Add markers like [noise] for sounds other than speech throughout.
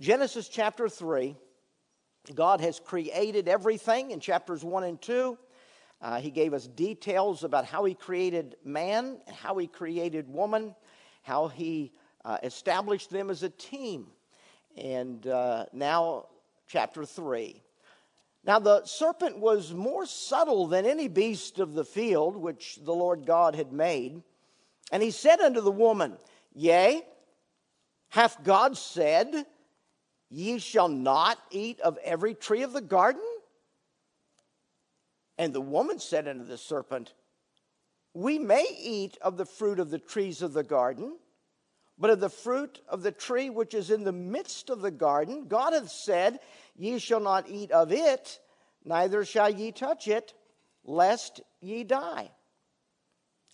Genesis chapter 3, God has created everything in chapters 1 and 2. Uh, he gave us details about how He created man, how He created woman, how He uh, established them as a team. And uh, now, chapter 3. Now, the serpent was more subtle than any beast of the field which the Lord God had made. And he said unto the woman, Yea, hath God said, Ye shall not eat of every tree of the garden? And the woman said unto the serpent, We may eat of the fruit of the trees of the garden, but of the fruit of the tree which is in the midst of the garden, God hath said, Ye shall not eat of it, neither shall ye touch it, lest ye die.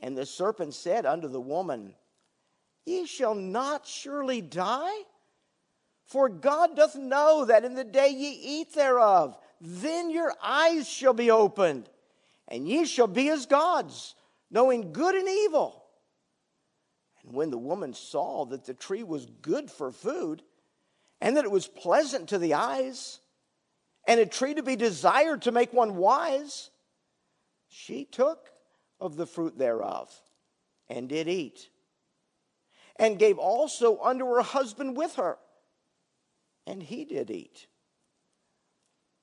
And the serpent said unto the woman, Ye shall not surely die? For God doth know that in the day ye eat thereof, then your eyes shall be opened, and ye shall be as gods, knowing good and evil. And when the woman saw that the tree was good for food, and that it was pleasant to the eyes, and a tree to be desired to make one wise, she took of the fruit thereof and did eat, and gave also unto her husband with her, and he did eat.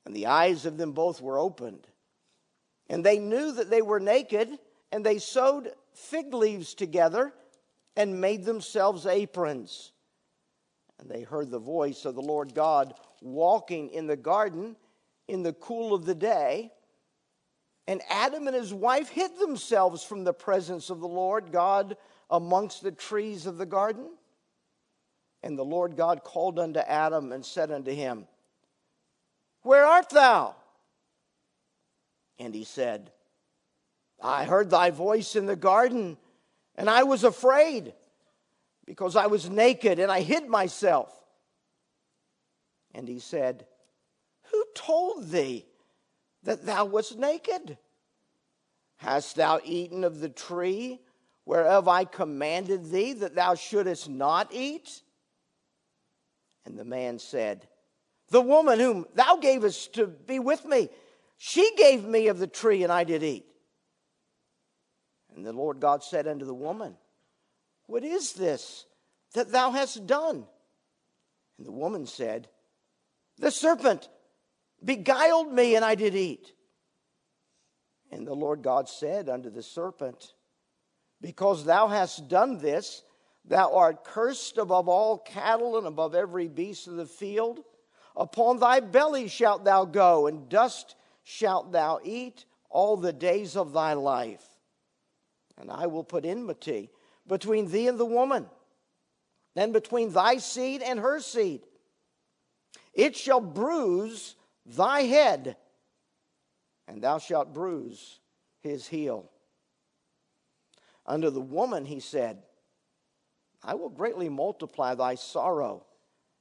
And the eyes of them both were opened, and they knew that they were naked, and they sewed fig leaves together and made themselves aprons. And they heard the voice of the Lord God walking in the garden in the cool of the day. And Adam and his wife hid themselves from the presence of the Lord God amongst the trees of the garden. And the Lord God called unto Adam and said unto him, Where art thou? And he said, I heard thy voice in the garden, and I was afraid because I was naked and I hid myself. And he said, Who told thee that thou wast naked? Hast thou eaten of the tree whereof I commanded thee that thou shouldest not eat? And the man said, The woman whom thou gavest to be with me, she gave me of the tree, and I did eat. And the Lord God said unto the woman, What is this that thou hast done? And the woman said, the serpent beguiled me, and I did eat. And the Lord God said unto the serpent, Because thou hast done this, thou art cursed above all cattle and above every beast of the field. Upon thy belly shalt thou go, and dust shalt thou eat all the days of thy life. And I will put enmity between thee and the woman, and between thy seed and her seed it shall bruise thy head, and thou shalt bruise his heel. Unto the woman he said, I will greatly multiply thy sorrow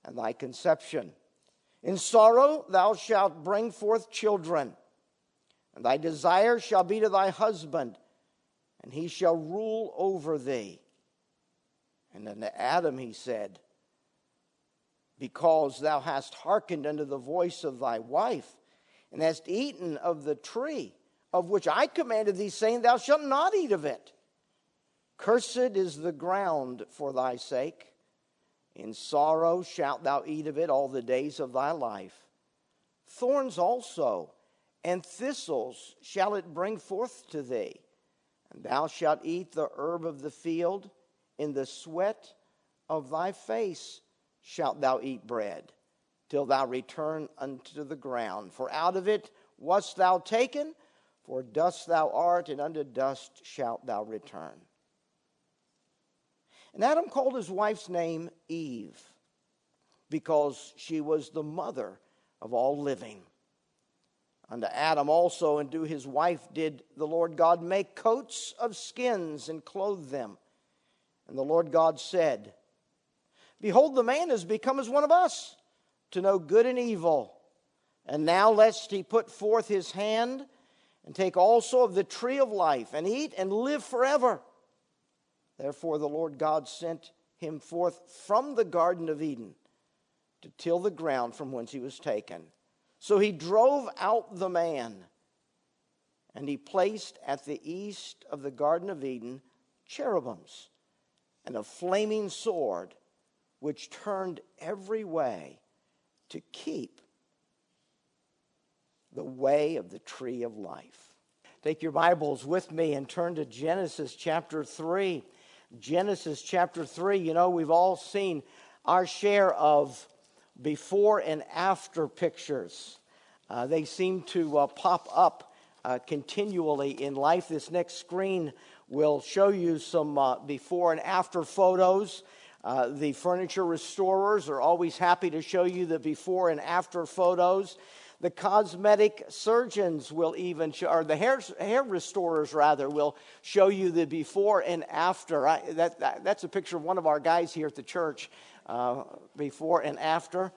and thy conception. In sorrow thou shalt bring forth children, and thy desire shall be to thy husband, and he shall rule over thee. And unto Adam he said, because thou hast hearkened unto the voice of thy wife, and hast eaten of the tree of which I commanded thee, saying, Thou shalt not eat of it. Cursed is the ground for thy sake. In sorrow shalt thou eat of it all the days of thy life. Thorns also and thistles shall it bring forth to thee, and thou shalt eat the herb of the field in the sweat of thy face shalt thou eat bread, till thou return unto the ground. For out of it wast thou taken, for dust thou art, and unto dust shalt thou return. And Adam called his wife's name Eve, because she was the mother of all living. Unto Adam also and to his wife did the Lord God make coats of skins and clothe them. And the Lord God said, Behold, the man has become as one of us to know good and evil. And now, lest he put forth his hand and take also of the tree of life and eat and live forever. Therefore, the Lord God sent him forth from the Garden of Eden to till the ground from whence he was taken. So he drove out the man, and he placed at the east of the Garden of Eden cherubims and a flaming sword which turned every way to keep the way of the tree of life. Take your Bibles with me and turn to Genesis chapter 3. Genesis chapter 3, you know, we've all seen our share of before and after pictures. Uh, they seem to uh, pop up uh, continually in life. This next screen will show you some uh, before and after photos. Uh, the furniture restorers are always happy to show you the before and after photos. The cosmetic surgeons will even show, or the hair, hair restorers rather, will show you the before and after. I, that, that, that's a picture of one of our guys here at the church, uh, before and after.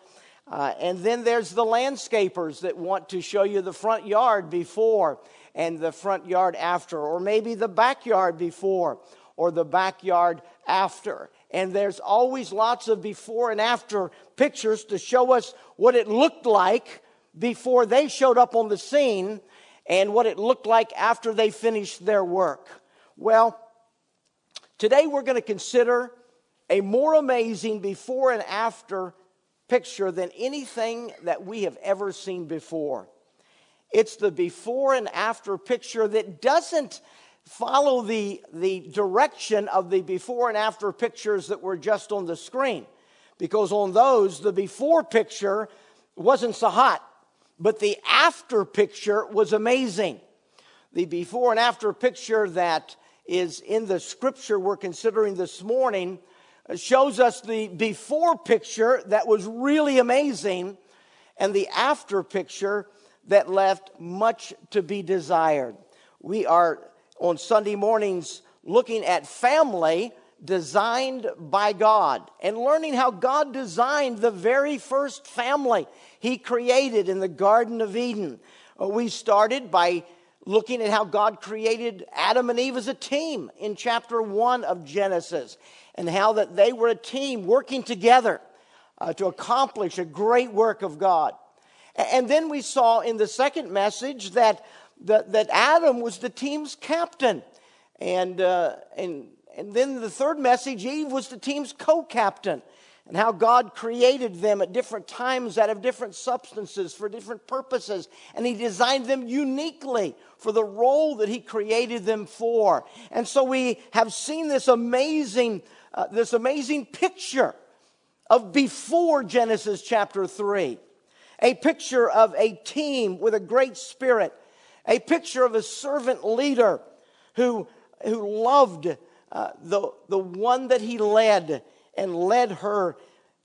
Uh, and then there's the landscapers that want to show you the front yard before and the front yard after, or maybe the backyard before or the backyard after. And there's always lots of before and after pictures to show us what it looked like before they showed up on the scene and what it looked like after they finished their work. Well, today we're going to consider a more amazing before and after picture than anything that we have ever seen before. It's the before and after picture that doesn't follow the, the direction of the before and after pictures that were just on the screen. Because on those, the before picture wasn't so hot. But the after picture was amazing. The before and after picture that is in the scripture we're considering this morning uh, shows us the before picture that was really amazing and the after picture that left much to be desired. We are on Sunday mornings looking at family designed by God and learning how God designed the very first family he created in the Garden of Eden. Uh, we started by looking at how God created Adam and Eve as a team in chapter 1 of Genesis and how that they were a team working together uh, to accomplish a great work of God. And then we saw in the second message that, that, that Adam was the team's captain. And, uh, and and then the third message, Eve was the team's co captain, and how God created them at different times out of different substances for different purposes. And He designed them uniquely for the role that He created them for. And so we have seen this amazing, uh, this amazing picture of before Genesis chapter 3. A picture of a team with a great spirit. A picture of a servant leader who, who loved uh, the, the one that he led and led her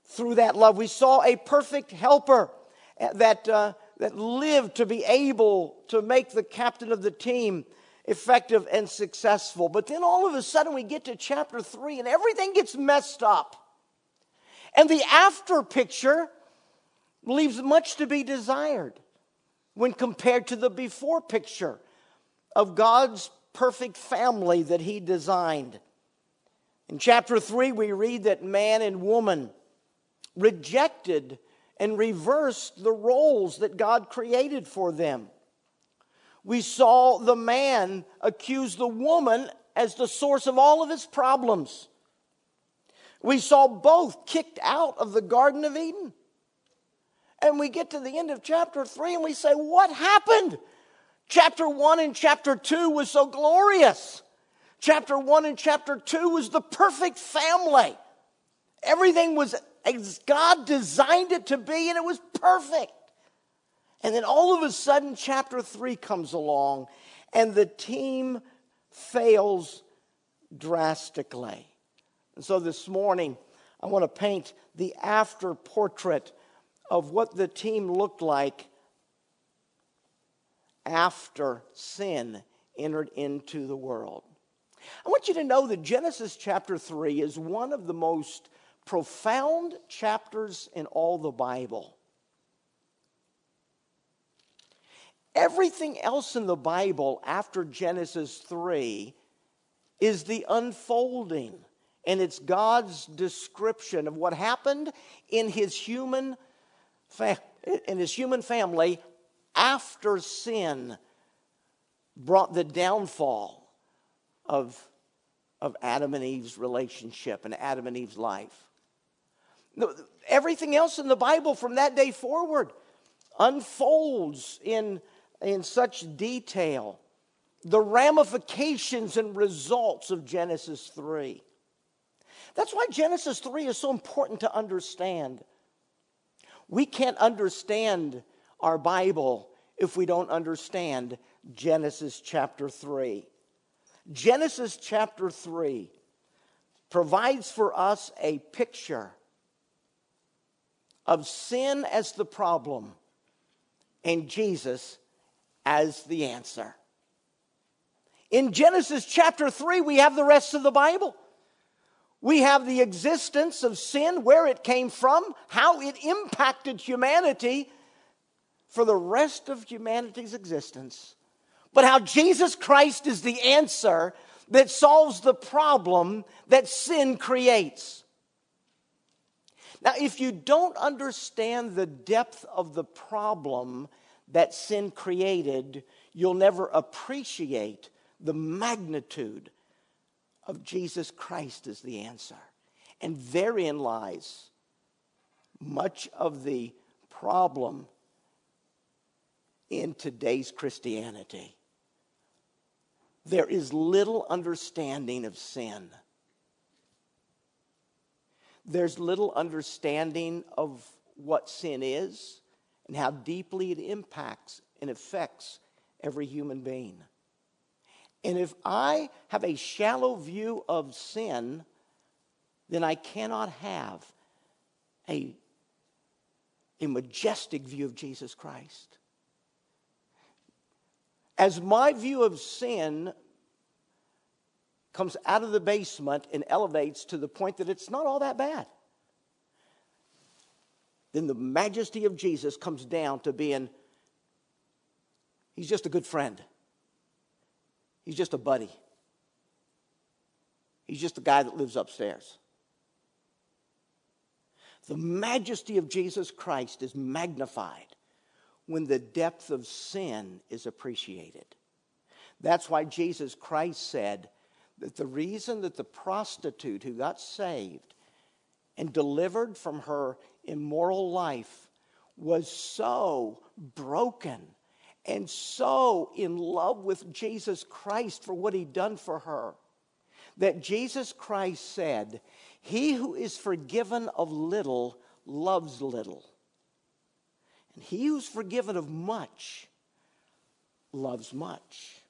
through that love. We saw a perfect helper uh, that, uh, that lived to be able to make the captain of the team effective and successful. But then all of a sudden we get to chapter three and everything gets messed up. And the after picture leaves much to be desired when compared to the before picture of God's perfect family that he designed. In chapter 3, we read that man and woman rejected and reversed the roles that God created for them. We saw the man accuse the woman as the source of all of his problems. We saw both kicked out of the Garden of Eden. And we get to the end of chapter 3 and we say, What happened? Chapter 1 and chapter 2 was so glorious. Chapter 1 and chapter 2 was the perfect family. Everything was as God designed it to be, and it was perfect. And then all of a sudden, chapter 3 comes along, and the team fails drastically. And so this morning, I want to paint the after portrait of what the team looked like after sin entered into the world. I want you to know that Genesis chapter 3 is one of the most profound chapters in all the Bible. Everything else in the Bible after Genesis 3 is the unfolding and it's God's description of what happened in his human fa- in his human family after sin brought the downfall of, of Adam and Eve's relationship and Adam and Eve's life. Everything else in the Bible from that day forward unfolds in, in such detail the ramifications and results of Genesis 3. That's why Genesis 3 is so important to understand. We can't understand our Bible if we don't understand Genesis chapter 3. Genesis chapter 3 provides for us a picture of sin as the problem and Jesus as the answer. In Genesis chapter 3, we have the rest of the Bible. We have the existence of sin, where it came from, how it impacted humanity for the rest of humanity's existence, but how Jesus Christ is the answer that solves the problem that sin creates. Now, if you don't understand the depth of the problem that sin created, you'll never appreciate the magnitude of Jesus Christ as the answer. And therein lies much of the problem in today's Christianity. There is little understanding of sin. There's little understanding of what sin is and how deeply it impacts and affects every human being. And if I have a shallow view of sin, then I cannot have a, a majestic view of Jesus Christ. As my view of sin comes out of the basement and elevates to the point that it's not all that bad, then the majesty of Jesus comes down to being, he's just a good friend. He's just a buddy. He's just a guy that lives upstairs. The majesty of Jesus Christ is magnified when the depth of sin is appreciated. That's why Jesus Christ said that the reason that the prostitute who got saved and delivered from her immoral life was so broken and so in love with Jesus Christ for what he'd done for her that Jesus Christ said, He who is forgiven of little loves little. And he who's forgiven of much loves much.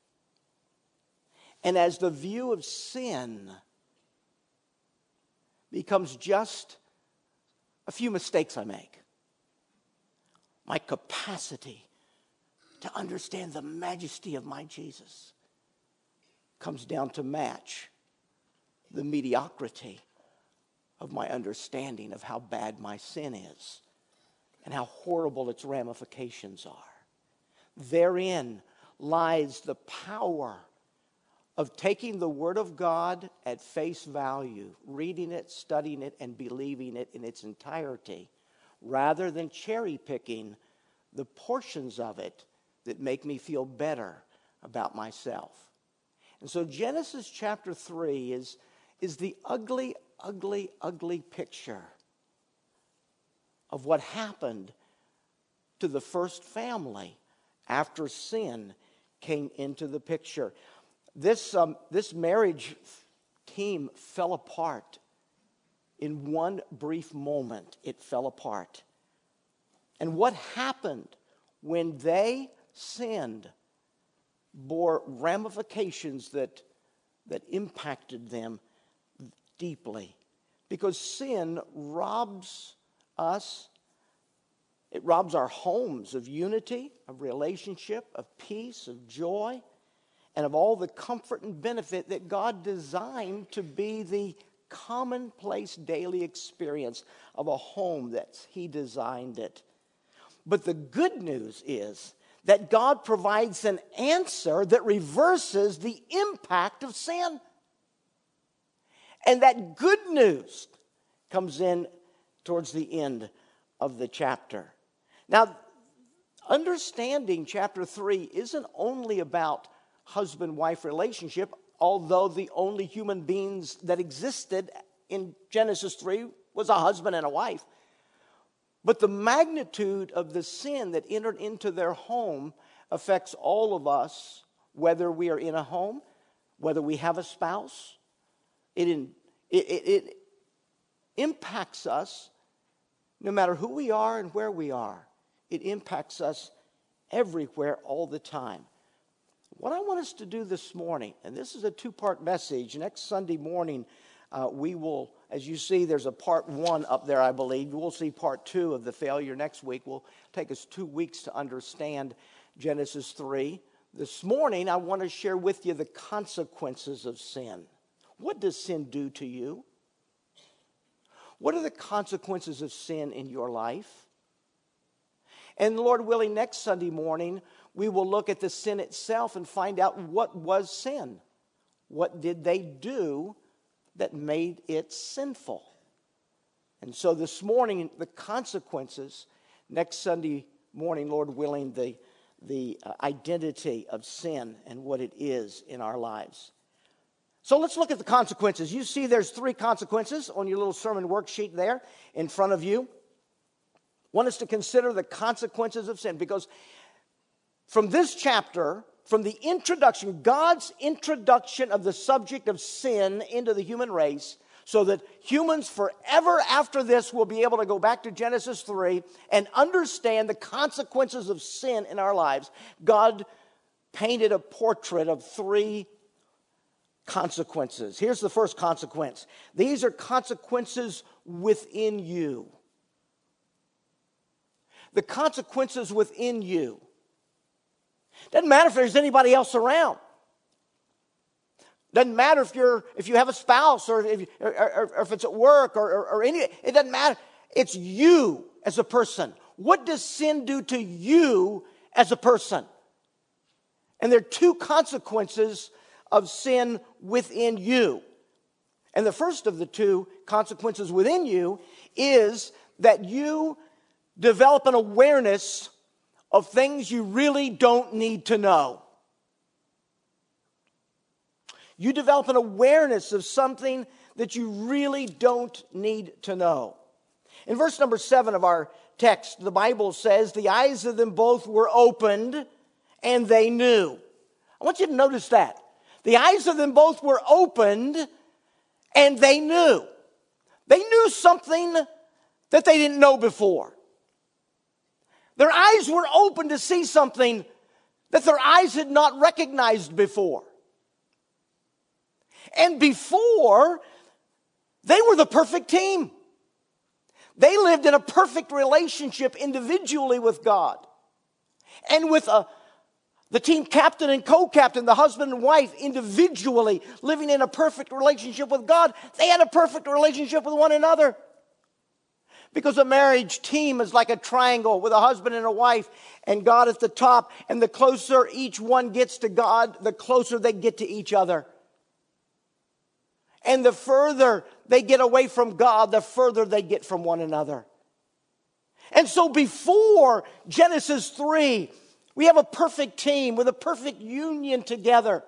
And as the view of sin becomes just a few mistakes I make, my capacity to understand the majesty of my Jesus comes down to match the mediocrity of my understanding of how bad my sin is and how horrible its ramifications are. Therein lies the power of taking the Word of God at face value, reading it, studying it, and believing it in its entirety, rather than cherry picking the portions of it that make me feel better about myself. And so Genesis chapter 3 is, is the ugly, ugly, ugly picture of what happened to the first family after sin came into the picture. This, um, this marriage team fell apart in one brief moment. It fell apart. And what happened when they sinned bore ramifications that, that impacted them deeply. Because sin robs us, it robs our homes of unity, of relationship, of peace, of joy, and of all the comfort and benefit that God designed to be the commonplace daily experience of a home that He designed it. But the good news is that God provides an answer that reverses the impact of sin. And that good news comes in towards the end of the chapter. Now, understanding chapter 3 isn't only about husband wife relationship, although the only human beings that existed in Genesis 3 was a husband and a wife. But the magnitude of the sin that entered into their home affects all of us, whether we are in a home, whether we have a spouse. It, it, it, it impacts us no matter who we are and where we are. It impacts us everywhere all the time. What I want us to do this morning, and this is a two part message, next Sunday morning, uh, we will, as you see, there's a part one up there, I believe. We'll see part two of the failure next week. Will take us two weeks to understand Genesis 3. This morning, I want to share with you the consequences of sin. What does sin do to you? What are the consequences of sin in your life? And Lord willing, next Sunday morning, we will look at the sin itself and find out what was sin. What did they do that made it sinful? And so this morning, the consequences, next Sunday morning, Lord willing, the, the uh, identity of sin and what it is in our lives. So let's look at the consequences. You see, there's three consequences on your little sermon worksheet there in front of you. One is to consider the consequences of sin because from this chapter, from the introduction, God's introduction of the subject of sin into the human race, so that humans forever after this will be able to go back to Genesis 3 and understand the consequences of sin in our lives. God painted a portrait of three consequences. Here's the first consequence these are consequences within you. The consequences within you. Doesn't matter if there's anybody else around. Doesn't matter if you're if you have a spouse or if, or, or, or if it's at work or, or, any. It doesn't matter. It's you as a person. What does sin do to you as a person? And there are two consequences of sin within you. And the first of the two consequences within you is that you develop an awareness of things you really don't need to know. You develop an awareness of something that you really don't need to know. In verse number seven of our text, the Bible says, The eyes of them both were opened and they knew. I want you to notice that. The eyes of them both were opened and they knew. They knew something that they didn't know before. Their eyes were open to see something that their eyes had not recognized before. And before, they were the perfect team. They lived in a perfect relationship individually with God and with a, the team captain and co captain, the husband and wife, individually living in a perfect relationship with God. They had a perfect relationship with one another. Because a marriage team is like a triangle with a husband and a wife and God at the top. And the closer each one gets to God, the closer they get to each other. And the further they get away from God, the further they get from one another. And so before Genesis 3, we have a perfect team with a perfect union together.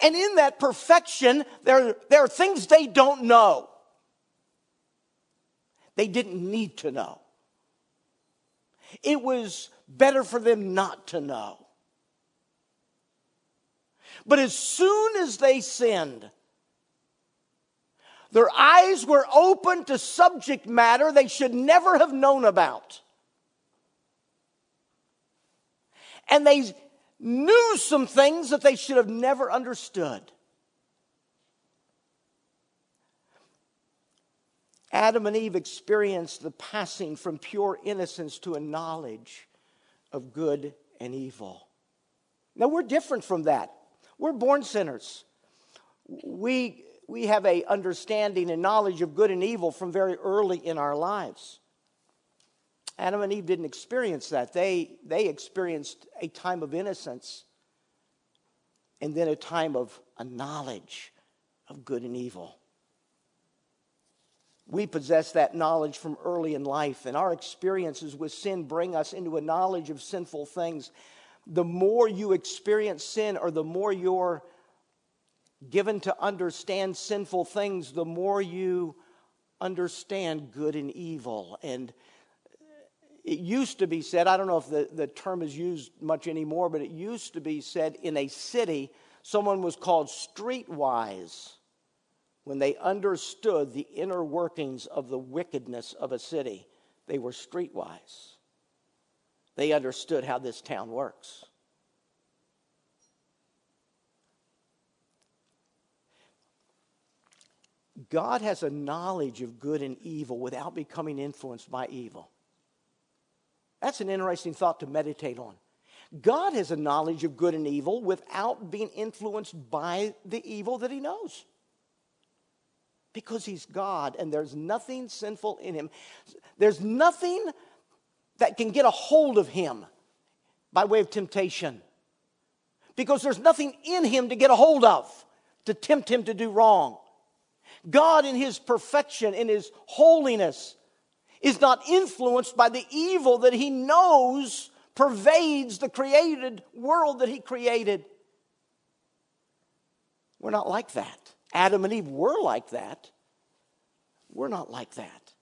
And in that perfection, there, there are things they don't know. They didn't need to know. It was better for them not to know. But as soon as they sinned, their eyes were open to subject matter they should never have known about. And they knew some things that they should have never understood. Adam and Eve experienced the passing from pure innocence to a knowledge of good and evil. Now, we're different from that. We're born sinners. We, we have a understanding and knowledge of good and evil from very early in our lives. Adam and Eve didn't experience that. They, they experienced a time of innocence and then a time of a knowledge of good and evil. We possess that knowledge from early in life, and our experiences with sin bring us into a knowledge of sinful things. The more you experience sin, or the more you're given to understand sinful things, the more you understand good and evil. And it used to be said, I don't know if the, the term is used much anymore, but it used to be said in a city, someone was called streetwise when they understood the inner workings of the wickedness of a city. They were streetwise. They understood how this town works. God has a knowledge of good and evil without becoming influenced by evil. That's an interesting thought to meditate on. God has a knowledge of good and evil without being influenced by the evil that he knows. Because he's God and there's nothing sinful in him. There's nothing that can get a hold of him by way of temptation. Because there's nothing in him to get a hold of to tempt him to do wrong. God, in his perfection, in his holiness, is not influenced by the evil that he knows pervades the created world that he created. We're not like that. Adam and Eve were like that. We're not like that.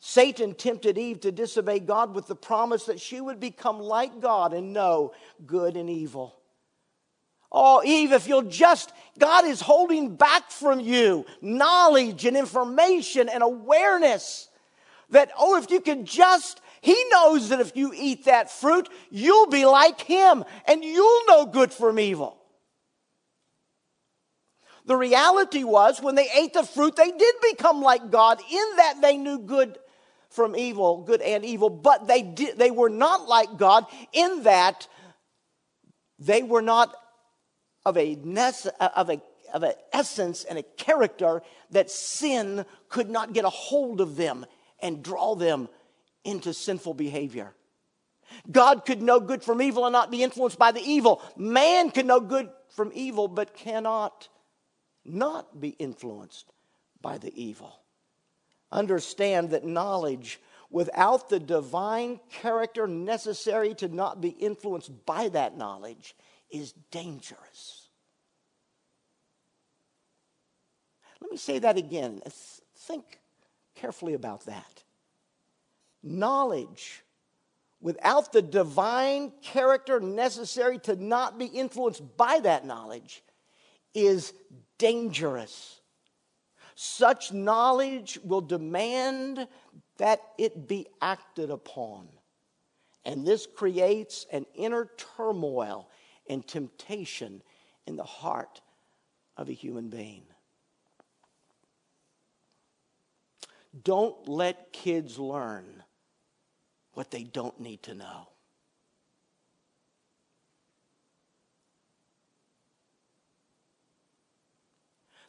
Satan tempted Eve to disobey God with the promise that she would become like God and know good and evil. Oh, Eve, if you'll just, God is holding back from you knowledge and information and awareness that, oh, if you could just, He knows that if you eat that fruit, you'll be like Him and you'll know good from evil. The reality was when they ate the fruit, they did become like God in that they knew good from evil, good and evil, but they, did, they were not like God in that they were not of a, uh, of a of an essence and a character that sin could not get a hold of them and draw them into sinful behavior. God could know good from evil and not be influenced by the evil. Man can know good from evil but cannot not be influenced by the evil. Understand that knowledge without the divine character necessary to not be influenced by that knowledge is dangerous. Let me say that again. Think carefully about that. Knowledge without the divine character necessary to not be influenced by that knowledge is dangerous. Such knowledge will demand that it be acted upon. And this creates an inner turmoil and temptation in the heart of a human being. Don't let kids learn what they don't need to know.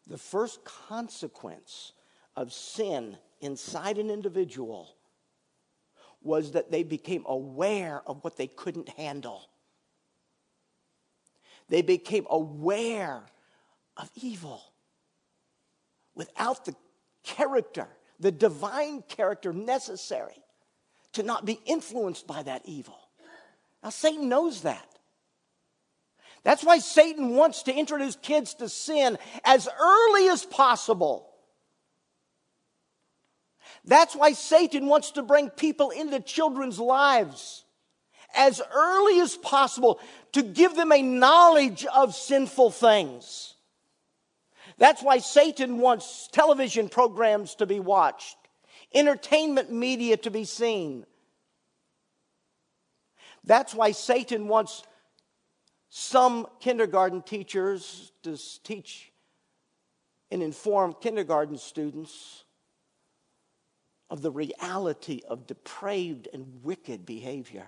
The first consequence of sin inside an individual was that they became aware of what they couldn't handle. They became aware of evil without the character, the divine character necessary to not be influenced by that evil. Now, Satan knows that. That's why Satan wants to introduce kids to sin as early as possible. That's why Satan wants to bring people into children's lives as early as possible to give them a knowledge of sinful things. That's why Satan wants television programs to be watched, entertainment media to be seen. That's why Satan wants some kindergarten teachers to teach and inform kindergarten students of the reality of depraved and wicked behavior.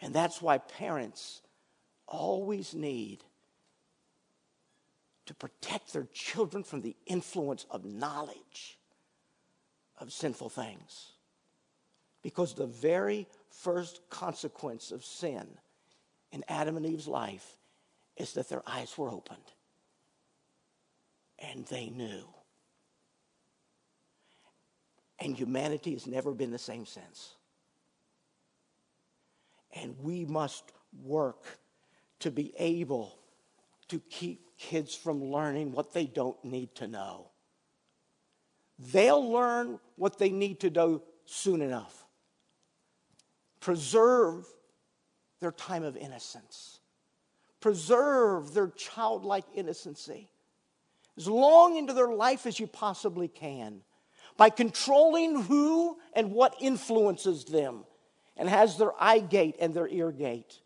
And that's why parents always need to protect their children from the influence of knowledge of sinful things. Because the very first consequence of sin in Adam and Eve's life is that their eyes were opened and they knew. And humanity has never been the same since. And we must work to be able to keep kids from learning what they don't need to know. They'll learn what they need to know soon enough. Preserve their time of innocence, preserve their childlike innocency as long into their life as you possibly can by controlling who and what influences them and has their eye gate and their ear gate.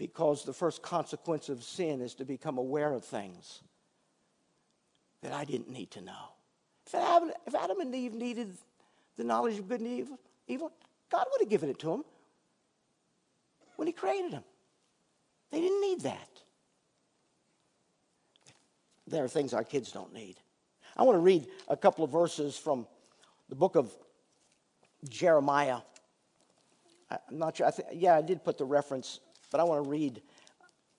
Because the first consequence of sin is to become aware of things that I didn't need to know. If Adam, if Adam and Eve needed the knowledge of good and evil, God would have given it to them when He created them. They didn't need that. There are things our kids don't need. I want to read a couple of verses from the book of Jeremiah. I'm not sure. I th- yeah, I did put the reference, but I want to read.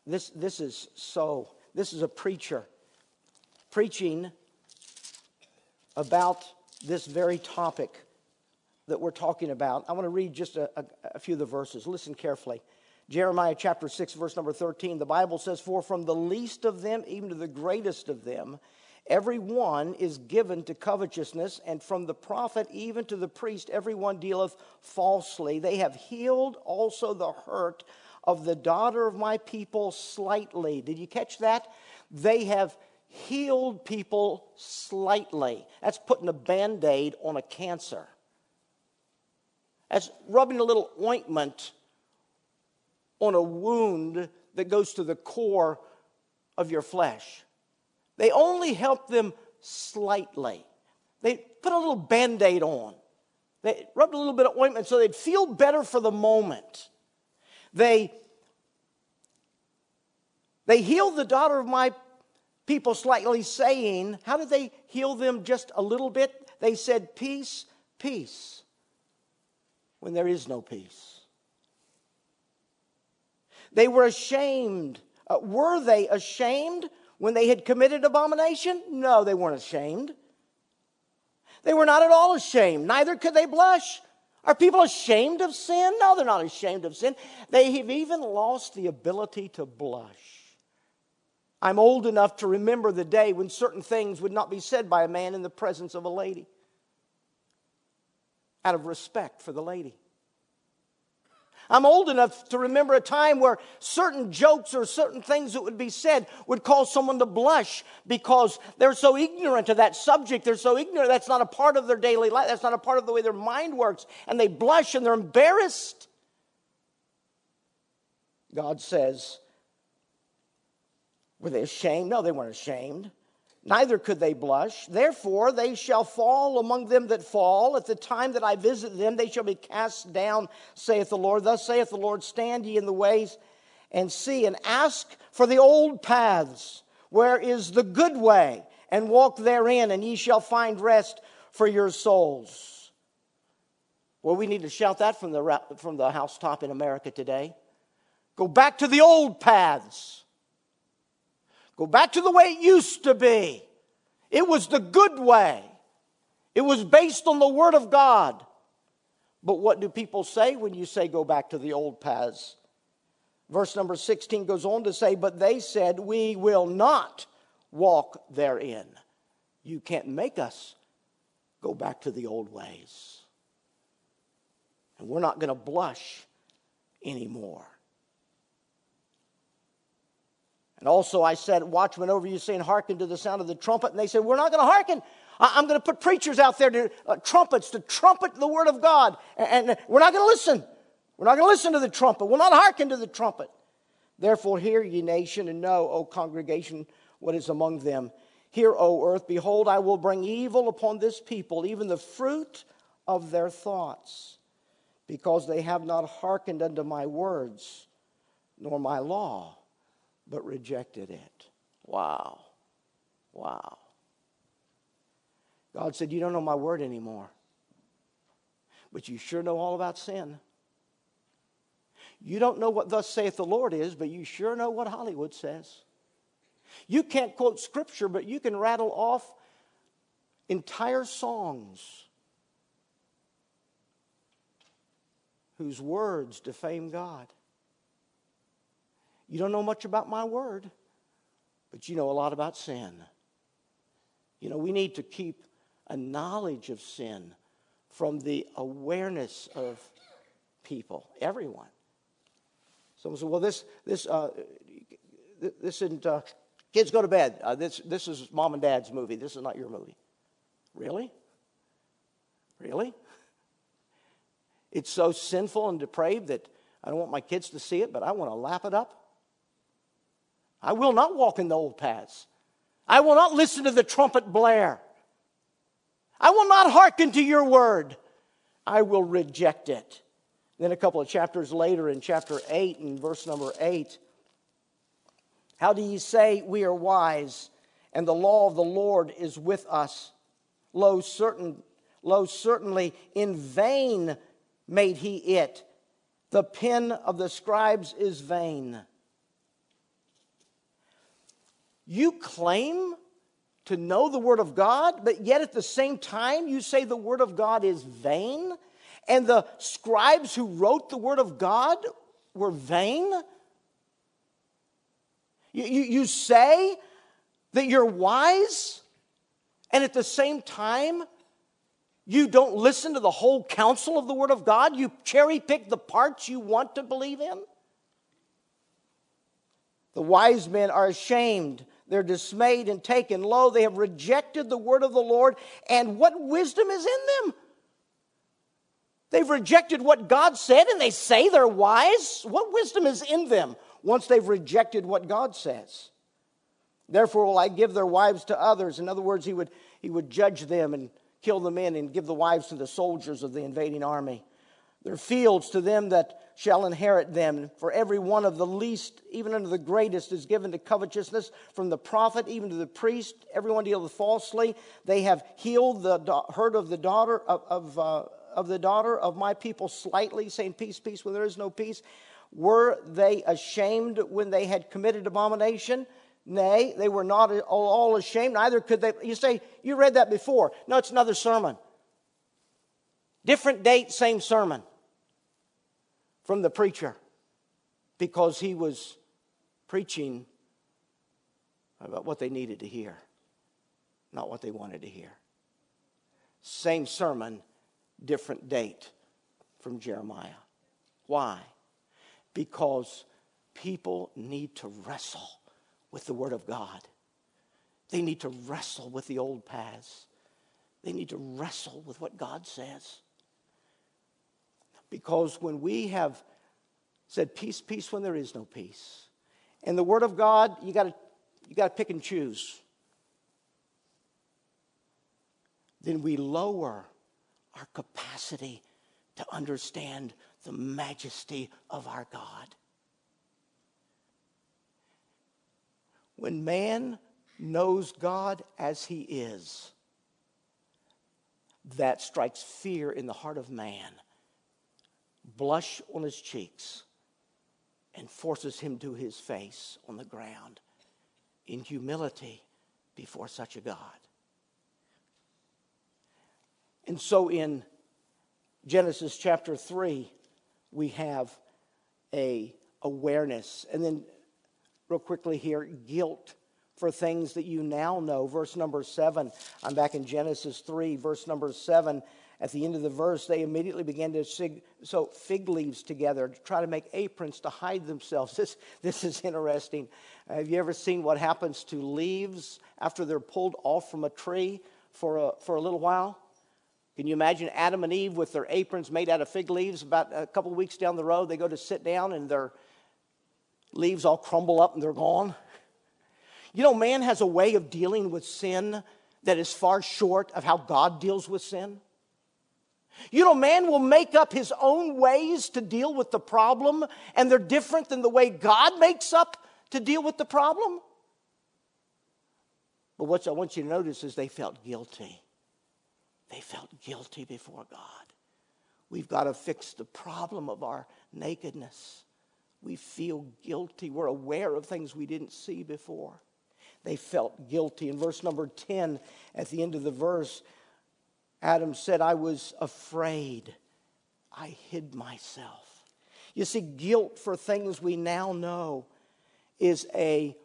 This, this is so, this is a preacher preaching about this very topic that we're talking about. I want to read just a, a, a few of the verses. Listen carefully. Jeremiah chapter 6, verse number 13, the Bible says, For from the least of them, even to the greatest of them, every one is given to covetousness, and from the prophet even to the priest, every one dealeth falsely. They have healed also the hurt of the daughter of my people slightly. Did you catch that? They have healed people slightly. That's putting a band aid on a cancer. That's rubbing a little ointment on a wound that goes to the core of your flesh. They only help them slightly. They put a little band aid on. They rubbed a little bit of ointment so they'd feel better for the moment. They, they healed the daughter of my people slightly, saying, How did they heal them just a little bit? They said, Peace, peace, when there is no peace. They were ashamed. Uh, were they ashamed when they had committed abomination? No, they weren't ashamed. They were not at all ashamed. Neither could they blush. Are people ashamed of sin? No, they're not ashamed of sin. They have even lost the ability to blush. I'm old enough to remember the day when certain things would not be said by a man in the presence of a lady out of respect for the lady. I'm old enough to remember a time where certain jokes or certain things that would be said would cause someone to blush because they're so ignorant of that subject. They're so ignorant. That's not a part of their daily life. That's not a part of the way their mind works. And they blush and they're embarrassed. God says, were they ashamed? No, they weren't ashamed. Neither could they blush. Therefore, they shall fall among them that fall. At the time that I visit them, they shall be cast down, saith the Lord. Thus saith the Lord Stand ye in the ways and see, and ask for the old paths, where is the good way, and walk therein, and ye shall find rest for your souls. Well, we need to shout that from the, from the housetop in America today. Go back to the old paths. Go back to the way it used to be. It was the good way, it was based on the Word of God. But what do people say when you say go back to the old paths? Verse number 16 goes on to say, But they said, We will not walk therein. You can't make us go back to the old ways. And we're not going to blush anymore. And also, I said, watchmen over you saying, hearken to the sound of the trumpet. And they said, we're not going to hearken. I'm going to put preachers out there to uh, trumpets to trumpet the word of God. And, and we're not going to listen. We're not going to listen to the trumpet. We'll not hearken to the trumpet. Therefore, hear ye nation and know, O congregation, what is among them. Hear, O earth, behold, I will bring evil upon this people, even the fruit of their thoughts, because they have not hearkened unto my words, nor my law but rejected it. Wow. Wow. God said, You don't know my word anymore, but you sure know all about sin. You don't know what thus saith the Lord is, but you sure know what Hollywood says. You can't quote scripture, but you can rattle off entire songs whose words defame God. You don't know much about my word, but you know a lot about sin. You know, we need to keep a knowledge of sin from the awareness of people, everyone. Someone said, well, this, this, uh, this isn't, uh, kids go to bed. Uh, this, this is mom and dad's movie. This is not your movie. Really? Really? It's so sinful and depraved that I don't want my kids to see it, but I want to lap it up. I will not walk in the old paths. I will not listen to the trumpet blare. I will not hearken to your word. I will reject it. Then a couple of chapters later, in chapter 8 and verse number 8, how do ye say we are wise, and the law of the Lord is with us? Lo, certain, lo, certainly in vain made he it. The pen of the scribes is vain. You claim to know the Word of God, but yet at the same time you say the Word of God is vain? And the scribes who wrote the Word of God were vain? You, you, you say that you're wise, and at the same time, you don't listen to the whole counsel of the Word of God. You cherry pick the parts you want to believe in. The wise men are ashamed. They're dismayed and taken low. They have rejected the word of the Lord. And what wisdom is in them? They've rejected what God said and they say they're wise. What wisdom is in them once they've rejected what God says? Therefore, will I give their wives to others. In other words, he would, he would judge them and kill the men and give the wives to the soldiers of the invading army. Their fields to them that shall inherit them. For every one of the least, even unto the greatest, is given to covetousness. From the prophet even to the priest, everyone dealeth falsely. They have healed the hurt of the daughter of, of, uh, of the daughter of my people slightly, saying, Peace, peace, when there is no peace. Were they ashamed when they had committed abomination? Nay, they were not all ashamed, neither could they. You say, you read that before. No, it's another sermon. Different date, same sermon from the preacher because he was preaching about what they needed to hear, not what they wanted to hear. Same sermon, different date from Jeremiah. Why? Because people need to wrestle with the Word of God. They need to wrestle with the old paths. They need to wrestle with what God says. Because when we have said peace, peace when there is no peace, and the Word of God, you got to you got to pick and choose. Then we lower our capacity to understand the majesty of our God. When man knows God as he is, that strikes fear in the heart of man blush on his cheeks and forces him to his face on the ground in humility before such a God. And so in Genesis chapter 3, we have a awareness. And then real quickly here, guilt for things that you now know. Verse number 7. I'm back in Genesis 3, verse number 7 at the end of the verse, they immediately began to sig- sew fig leaves together to try to make aprons to hide themselves. [laughs] This, this is interesting. Have you ever seen what happens to leaves after they're pulled off from a tree for a, for a little while? Can you imagine Adam and Eve with their aprons made out of fig leaves? About a couple weeks down the road, they go to sit down and their leaves all crumble up and they're gone. You know, man has a way of dealing with sin that is far short of how God deals with sin. You know, man will make up his own ways to deal with the problem, and they're different than the way God makes up to deal with the problem. But what I want you to notice is they felt guilty. They felt guilty before God. We've got to fix the problem of our nakedness. we feel guilty. We're aware of things we didn't see before. They felt guilty. In verse number 10, at the end of the verse, Adam said, I was afraid. I hid myself. You see, guilt for things we now know is a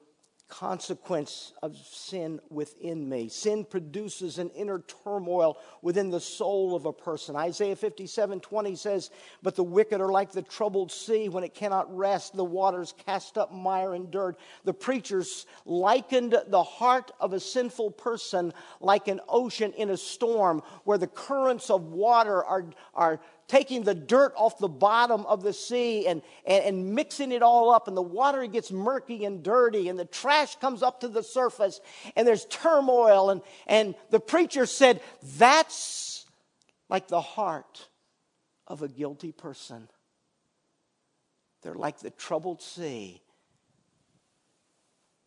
consequence of sin within me. Sin produces an inner turmoil within the soul of a person. Isaiah 57 20 says, But the wicked are like the troubled sea when it cannot rest, the waters cast up mire and dirt. The preachers likened the heart of a sinful person like an ocean in a storm where the currents of water are, are taking the dirt off the bottom of the sea and, and, and, mixing it all up, and the water gets murky and dirty, and the trash comes up to the surface, and there's turmoil. And, and the preacher said, That's like the heart of a guilty person. They're like the troubled sea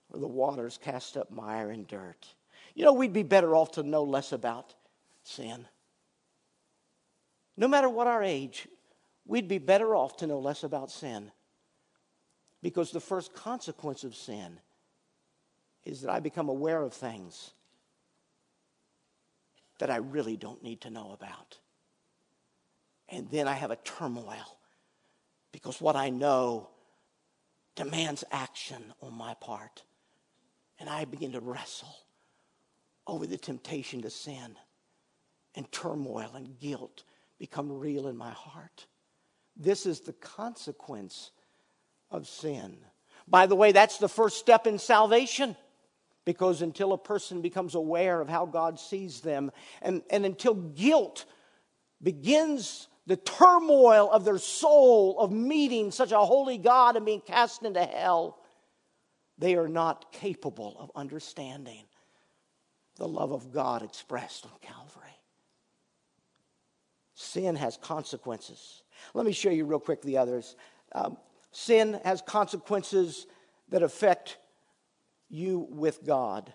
where the waters cast up mire and dirt. You know, we'd be better off to know less about sin no matter what our age, we'd be better off to know less about sin. Because the first consequence of sin is that I become aware of things that I really don't need to know about. And then I have a turmoil because what I know demands action on my part. And I begin to wrestle over the temptation to sin and turmoil and guilt become real in my heart. This is the consequence of sin. By the way, that's the first step in salvation. Because until a person becomes aware of how God sees them, and, and until guilt begins the turmoil of their soul of meeting such a holy God and being cast into hell, they are not capable of understanding the love of God expressed on Calvary. Sin has consequences. Let me show you real quick the others. Um, sin has consequences that affect you with God.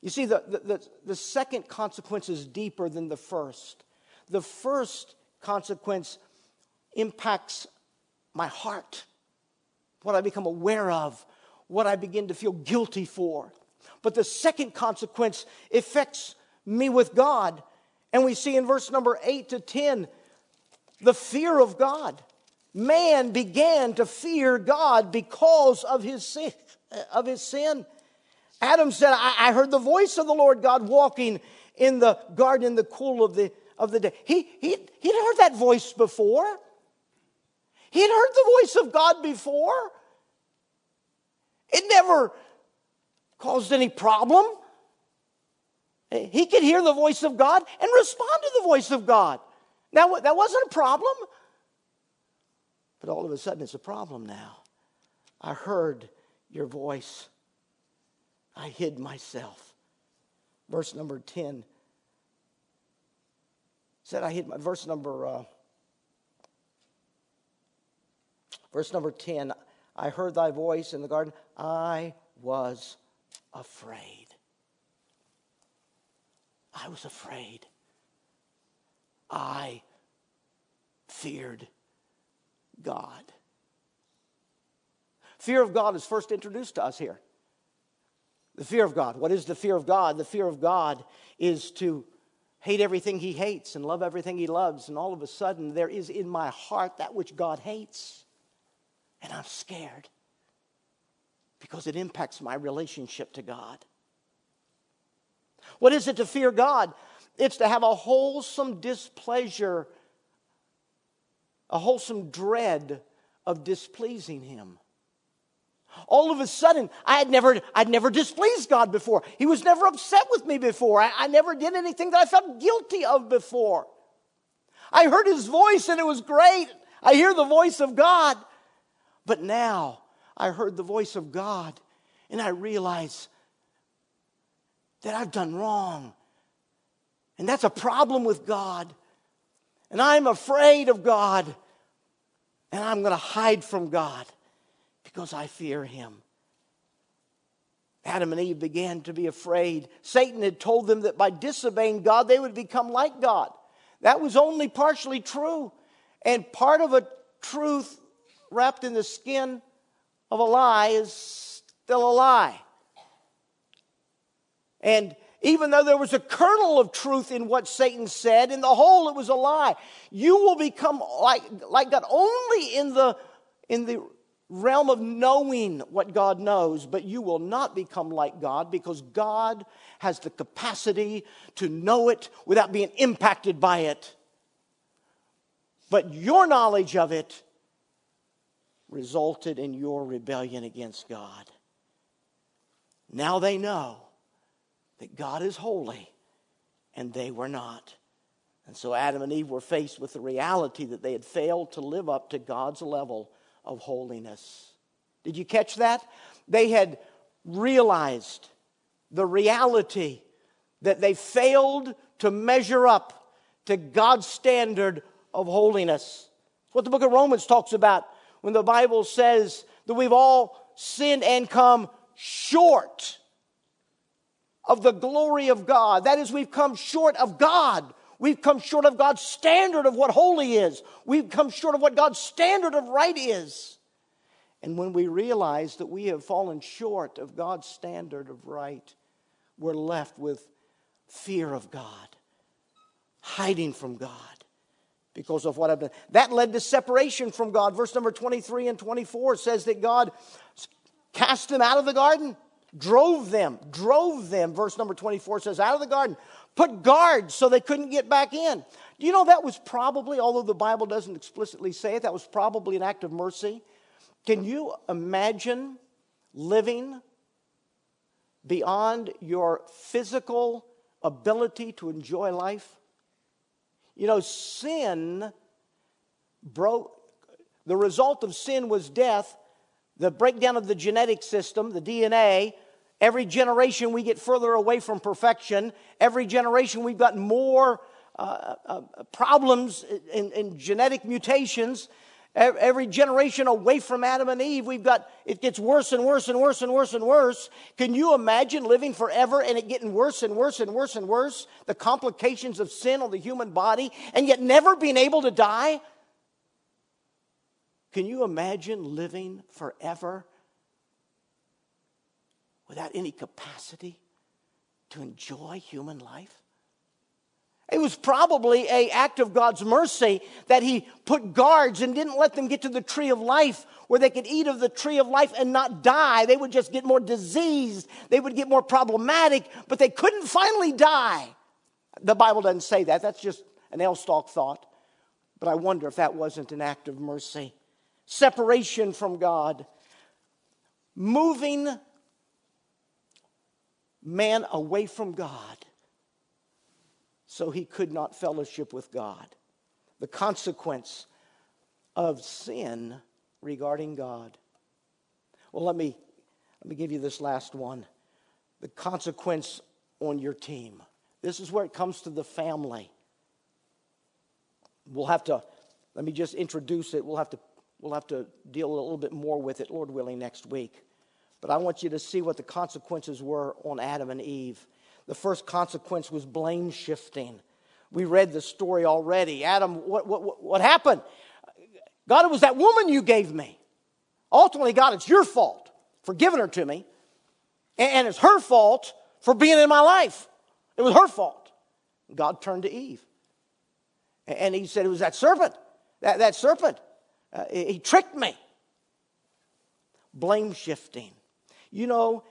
You see, the, the, the, the second consequence is deeper than the first. The first consequence impacts my heart, what I become aware of, what I begin to feel guilty for. But the second consequence affects me with God and we see in verse number 8 to 10 the fear of God. Man began to fear God because of his sin. Uh, of his sin. Adam said, I, I heard the voice of the Lord God walking in the garden in the cool of the, of the day. He, he, he'd heard that voice before. He'd heard the voice of God before. It never caused any problem. He could hear the voice of God and respond to the voice of God. Now, that wasn't a problem. But all of a sudden, it's a problem now. I heard your voice. I hid myself. Verse number 10 said, I hid my, verse number, uh, verse number 10, I heard thy voice in the garden. I was afraid. I was afraid. I feared God. Fear of God is first introduced to us here. The fear of God. What is the fear of God? The fear of God is to hate everything he hates and love everything he loves. And all of a sudden, there is in my heart that which God hates. And I'm scared because it impacts my relationship to God. What is it to fear God? It's to have a wholesome displeasure, a wholesome dread of displeasing Him. All of a sudden, I had never, I'd never displeased God before. He was never upset with me before. I, I never did anything that I felt guilty of before. I heard His voice and it was great. I hear the voice of God. But now I heard the voice of God and I realize that I've done wrong. And that's a problem with God. And I'm afraid of God. And I'm going to hide from God because I fear Him. Adam and Eve began to be afraid. Satan had told them that by disobeying God, they would become like God. That was only partially true. And part of a truth wrapped in the skin of a lie is still a lie. And even though there was a kernel of truth in what Satan said, in the whole it was a lie. You will become like, like God only in the, in the realm of knowing what God knows, but you will not become like God because God has the capacity to know it without being impacted by it. But your knowledge of it resulted in your rebellion against God. Now they know that God is holy and they were not. And so Adam and Eve were faced with the reality that they had failed to live up to God's level of holiness. Did you catch that? They had realized the reality that they failed to measure up to God's standard of holiness. It's what the book of Romans talks about when the Bible says that we've all sinned and come short of the glory of God. That is, we've come short of God. We've come short of God's standard of what holy is. We've come short of what God's standard of right is. And when we realize that we have fallen short of God's standard of right, we're left with fear of God, hiding from God because of what I've done. That led to separation from God. Verse number 23 and 24 says that God cast them out of the garden drove them, drove them, verse number 24 says, out of the garden, put guards so they couldn't get back in. Do you know that was probably, although the Bible doesn't explicitly say it, that was probably an act of mercy? Can you imagine living beyond your physical ability to enjoy life? You know, sin broke, the result of sin was death. The breakdown of the genetic system, the DNA, Every generation we get further away from perfection. Every generation we've got more uh, uh, problems in, in, genetic mutations. Every generation away from Adam and Eve, we've got it gets worse and worse and worse and worse and worse. Can you imagine living forever and it getting worse and worse and worse and worse? The complications of sin on the human body, and yet never being able to die? Can you imagine living forever without any capacity to enjoy human life? It was probably a act of God's mercy that he put guards and didn't let them get to the tree of life where they could eat of the tree of life and not die. They would just get more diseased. They would get more problematic, but they couldn't finally die. The Bible doesn't say that. That's just an Elstalk thought. But I wonder if that wasn't an act of mercy. Separation from God. Moving man away from God so he could not fellowship with God. The consequence of sin regarding God. Well, let me, let me give you this last one. The consequence on your team. This is where it comes to the family. We'll have to, let me just introduce it. We'll have to, we'll have to deal a little bit more with it, Lord willing, next week. But I want you to see what the consequences were on Adam and Eve. The first consequence was blame shifting. We read the story already. Adam, what, what, what happened? God, it was that woman you gave me. Ultimately, God, it's your fault for giving her to me. And it's her fault for being in my life. It was her fault. God turned to Eve. And he said, It was that serpent. That, that serpent. Uh, he tricked me. Blame shifting. You know,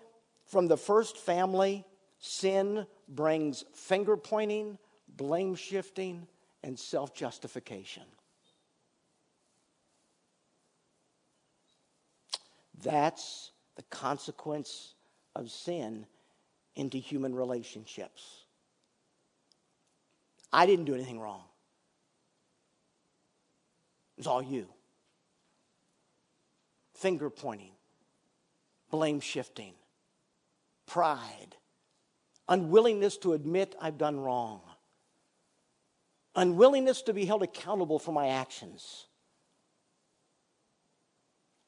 from the first family, sin brings finger pointing, blame shifting, and self justification. That's the consequence of sin into human relationships. I didn't do anything wrong. It's all you. Finger pointing, blame shifting, pride, unwillingness to admit I've done wrong, unwillingness to be held accountable for my actions.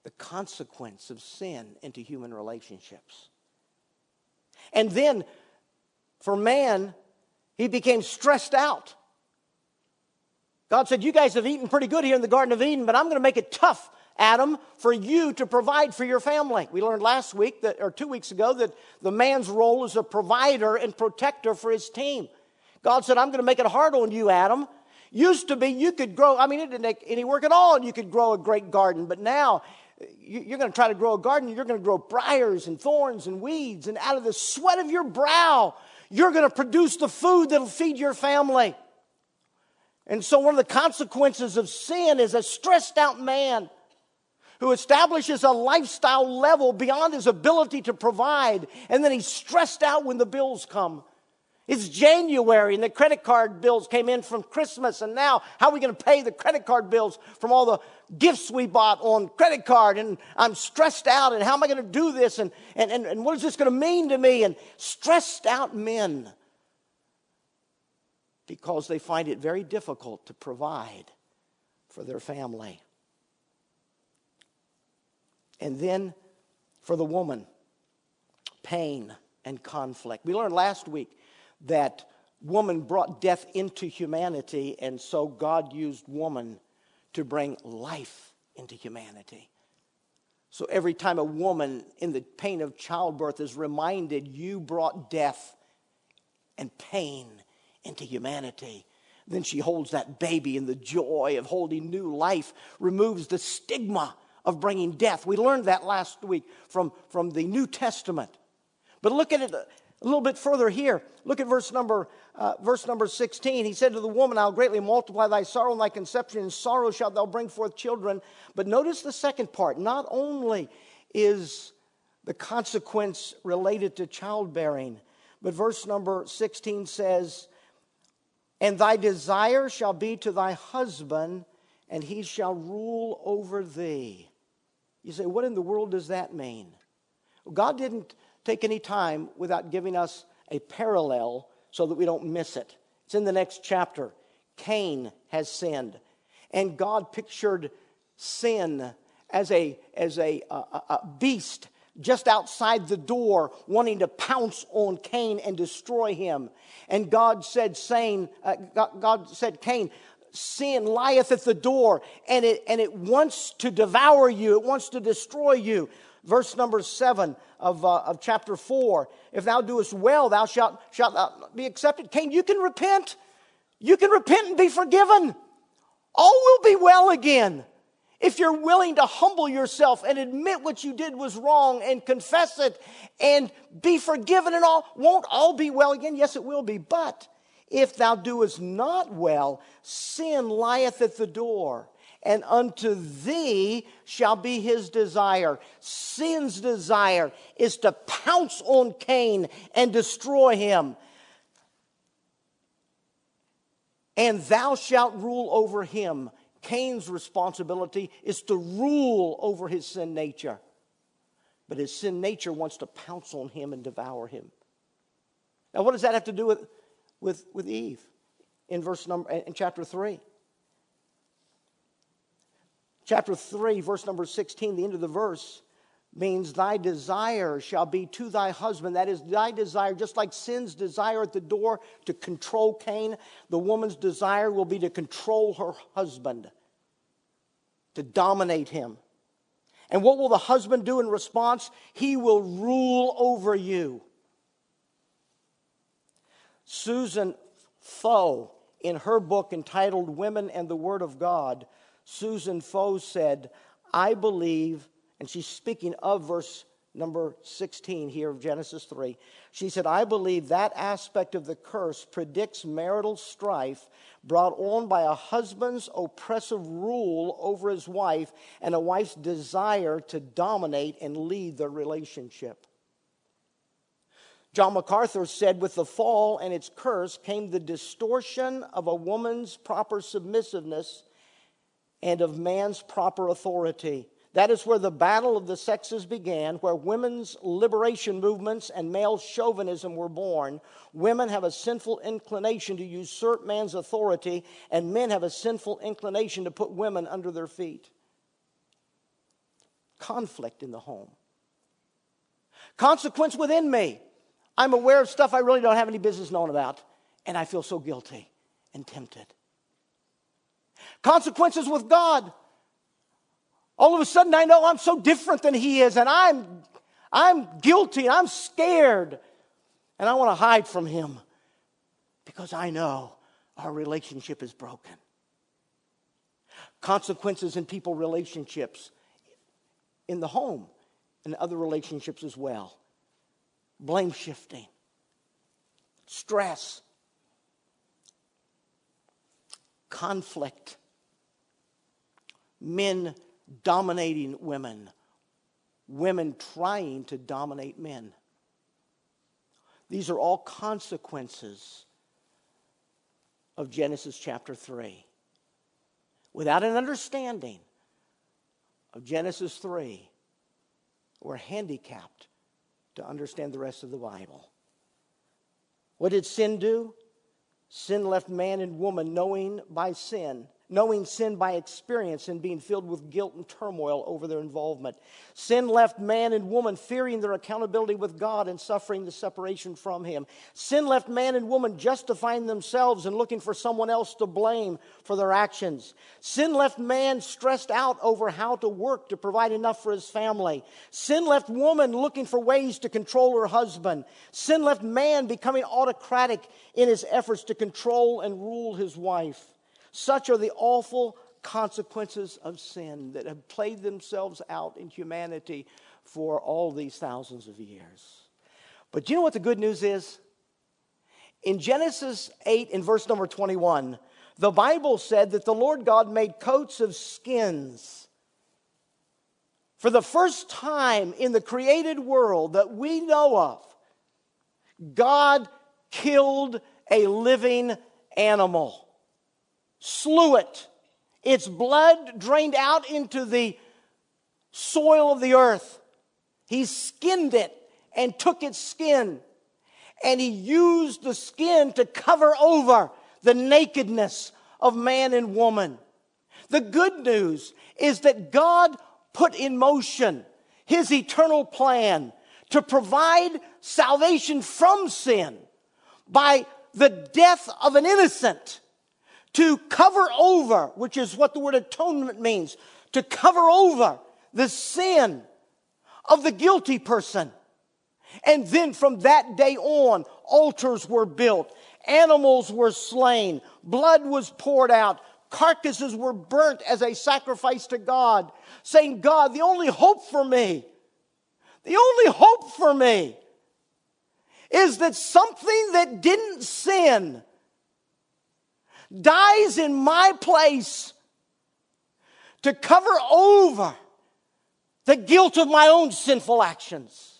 The consequence of sin into human relationships. And then for man, he became stressed out. God said, You guys have eaten pretty good here in the Garden of Eden, but I'm going to make it tough Adam, for you to provide for your family. We learned last week that, or two weeks ago, that the man's role is a provider and protector for his team. God said, I'm going to make it hard on you, Adam. Used to be you could grow, I mean, it didn't take any work at all, and you could grow a great garden. But now, you're going to try to grow a garden, you're going to grow briars and thorns and weeds, and out of the sweat of your brow, you're going to produce the food that'll feed your family. And so, one of the consequences of sin is a stressed out man who establishes a lifestyle level beyond his ability to provide, and then he's stressed out when the bills come. It's January and the credit card bills came in from Christmas, and now how are we going to pay the credit card bills from all the gifts we bought on credit card? And I'm stressed out, and how am I going to do this? And, and, and, and what is this going to mean to me? And stressed out men because they find it very difficult to provide for their family. And then for the woman, pain and conflict. We learned last week that woman brought death into humanity, and so God used woman to bring life into humanity. So every time a woman in the pain of childbirth is reminded, you brought death and pain into humanity. Then she holds that baby, and the joy of holding new life removes the stigma of bringing death. We learned that last week from, from the New Testament. But look at it a little bit further here. Look at verse number, uh, verse number 16. He said to the woman, I'll greatly multiply thy sorrow and thy conception. In sorrow shalt thou bring forth children. But notice the second part. Not only is the consequence related to childbearing, but verse number 16 says, and thy desire shall be to thy husband, and he shall rule over thee. You say, what in the world does that mean? Well, God didn't take any time without giving us a parallel so that we don't miss it. It's in the next chapter. Cain has sinned, and God pictured sin as a, as a, a, a beast just outside the door, wanting to pounce on Cain and destroy him. And God said, saying, uh, God said, Cain, sin lieth at the door, and it, and it wants to devour you, it wants to destroy you. Verse number seven of, uh, of chapter four If thou doest well, thou shalt, shalt thou be accepted. Cain, you can repent. You can repent and be forgiven. All will be well again. If you're willing to humble yourself and admit what you did was wrong and confess it and be forgiven and all, won't all be well again? Yes, it will be. But if thou doest not well, sin lieth at the door, and unto thee shall be his desire. Sin's desire is to pounce on Cain and destroy him. And thou shalt rule over him. Cain's responsibility is to rule over his sin nature. But his sin nature wants to pounce on him and devour him. Now, what does that have to do with, with, with Eve in verse number in chapter 3? Chapter 3, verse number 16, the end of the verse means thy desire shall be to thy husband. That is, thy desire, just like sin's desire at the door to control Cain, the woman's desire will be to control her husband, to dominate him. And what will the husband do in response? He will rule over you. Susan Foh, in her book entitled Women and the Word of God, Susan Foh said, I believe and she's speaking of verse number 16 here of Genesis 3. She said, I believe that aspect of the curse predicts marital strife brought on by a husband's oppressive rule over his wife and a wife's desire to dominate and lead the relationship. John MacArthur said, with the fall and its curse came the distortion of a woman's proper submissiveness and of man's proper authority. That is where the battle of the sexes began, where women's liberation movements and male chauvinism were born. Women have a sinful inclination to usurp man's authority, and men have a sinful inclination to put women under their feet. Conflict in the home. Consequence within me. I'm aware of stuff I really don't have any business knowing about, and I feel so guilty and tempted. Consequences with God. All of a sudden, I know I'm so different than he is, and I'm, I'm guilty, and I'm scared, and I want to hide from him because I know our relationship is broken. Consequences in people relationships, in the home, and other relationships as well. Blame shifting, stress, conflict, men dominating women, women trying to dominate men. These are all consequences of Genesis chapter 3. Without an understanding of Genesis 3, we're handicapped to understand the rest of the Bible. What did sin do? Sin left man and woman knowing by sin knowing sin by experience and being filled with guilt and turmoil over their involvement. Sin left man and woman fearing their accountability with God and suffering the separation from Him. Sin left man and woman justifying themselves and looking for someone else to blame for their actions. Sin left man stressed out over how to work to provide enough for his family. Sin left woman looking for ways to control her husband. Sin left man becoming autocratic in his efforts to control and rule his wife. Such are the awful consequences of sin that have played themselves out in humanity for all these thousands of years. But you know what the good news is? In Genesis 8, in verse number 21, the Bible said that the Lord God made coats of skins. For the first time in the created world that we know of, God killed a living animal slew it. Its blood drained out into the soil of the earth. He skinned it and took its skin. And he used the skin to cover over the nakedness of man and woman. The good news is that God put in motion his eternal plan to provide salvation from sin by the death of an innocent to cover over, which is what the word atonement means, to cover over the sin of the guilty person. And then from that day on, altars were built, animals were slain, blood was poured out, carcasses were burnt as a sacrifice to God, saying, God, the only hope for me, the only hope for me is that something that didn't sin dies in my place to cover over the guilt of my own sinful actions.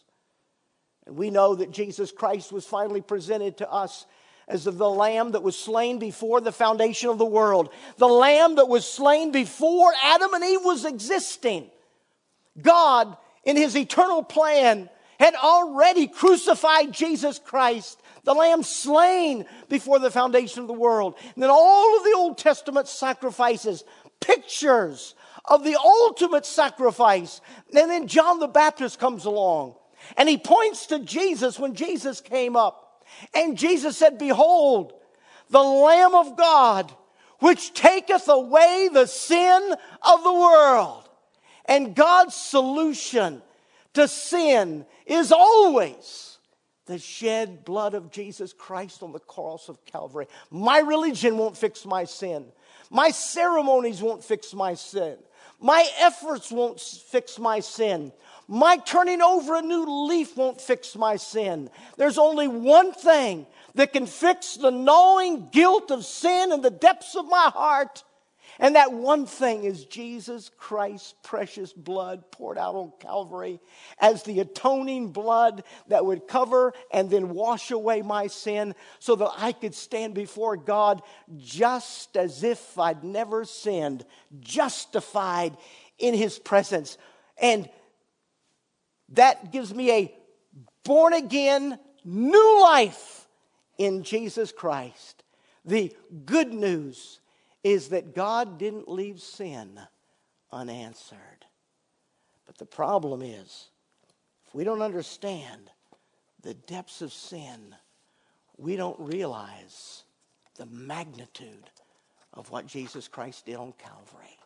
And we know that Jesus Christ was finally presented to us as of the lamb that was slain before the foundation of the world, the lamb that was slain before Adam and Eve was existing. God, in his eternal plan, had already crucified Jesus Christ the lamb slain before the foundation of the world. And then all of the Old Testament sacrifices, pictures of the ultimate sacrifice. And then John the Baptist comes along and he points to Jesus when Jesus came up. And Jesus said, Behold, the Lamb of God, which taketh away the sin of the world. And God's solution to sin is always the shed blood of Jesus Christ on the cross of Calvary. My religion won't fix my sin. My ceremonies won't fix my sin. My efforts won't fix my sin. My turning over a new leaf won't fix my sin. There's only one thing that can fix the gnawing guilt of sin in the depths of my heart, and that one thing is Jesus Christ's precious blood poured out on Calvary as the atoning blood that would cover and then wash away my sin so that I could stand before God just as if I'd never sinned, justified in His presence. And that gives me a born again new life in Jesus Christ. The good news is that God didn't leave sin unanswered. But the problem is, if we don't understand the depths of sin, we don't realize the magnitude of what Jesus Christ did on Calvary.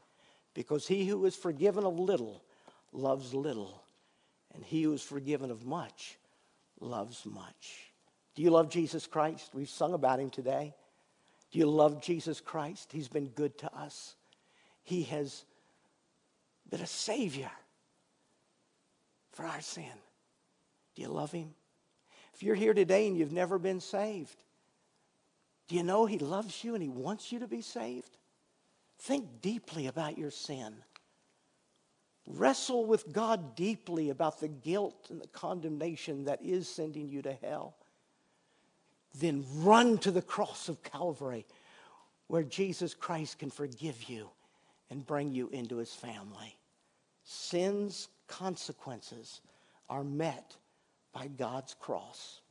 Because he who is forgiven of little loves little, and he who is forgiven of much loves much. Do you love Jesus Christ? We've sung about him today. Do you love Jesus Christ? He's been good to us. He has been a Savior for our sin. Do you love Him? If you're here today and you've never been saved, do you know He loves you and He wants you to be saved? Think deeply about your sin. Wrestle with God deeply about the guilt and the condemnation that is sending you to hell. Then run to the cross of Calvary where Jesus Christ can forgive you and bring you into his family. Sin's consequences are met by God's cross.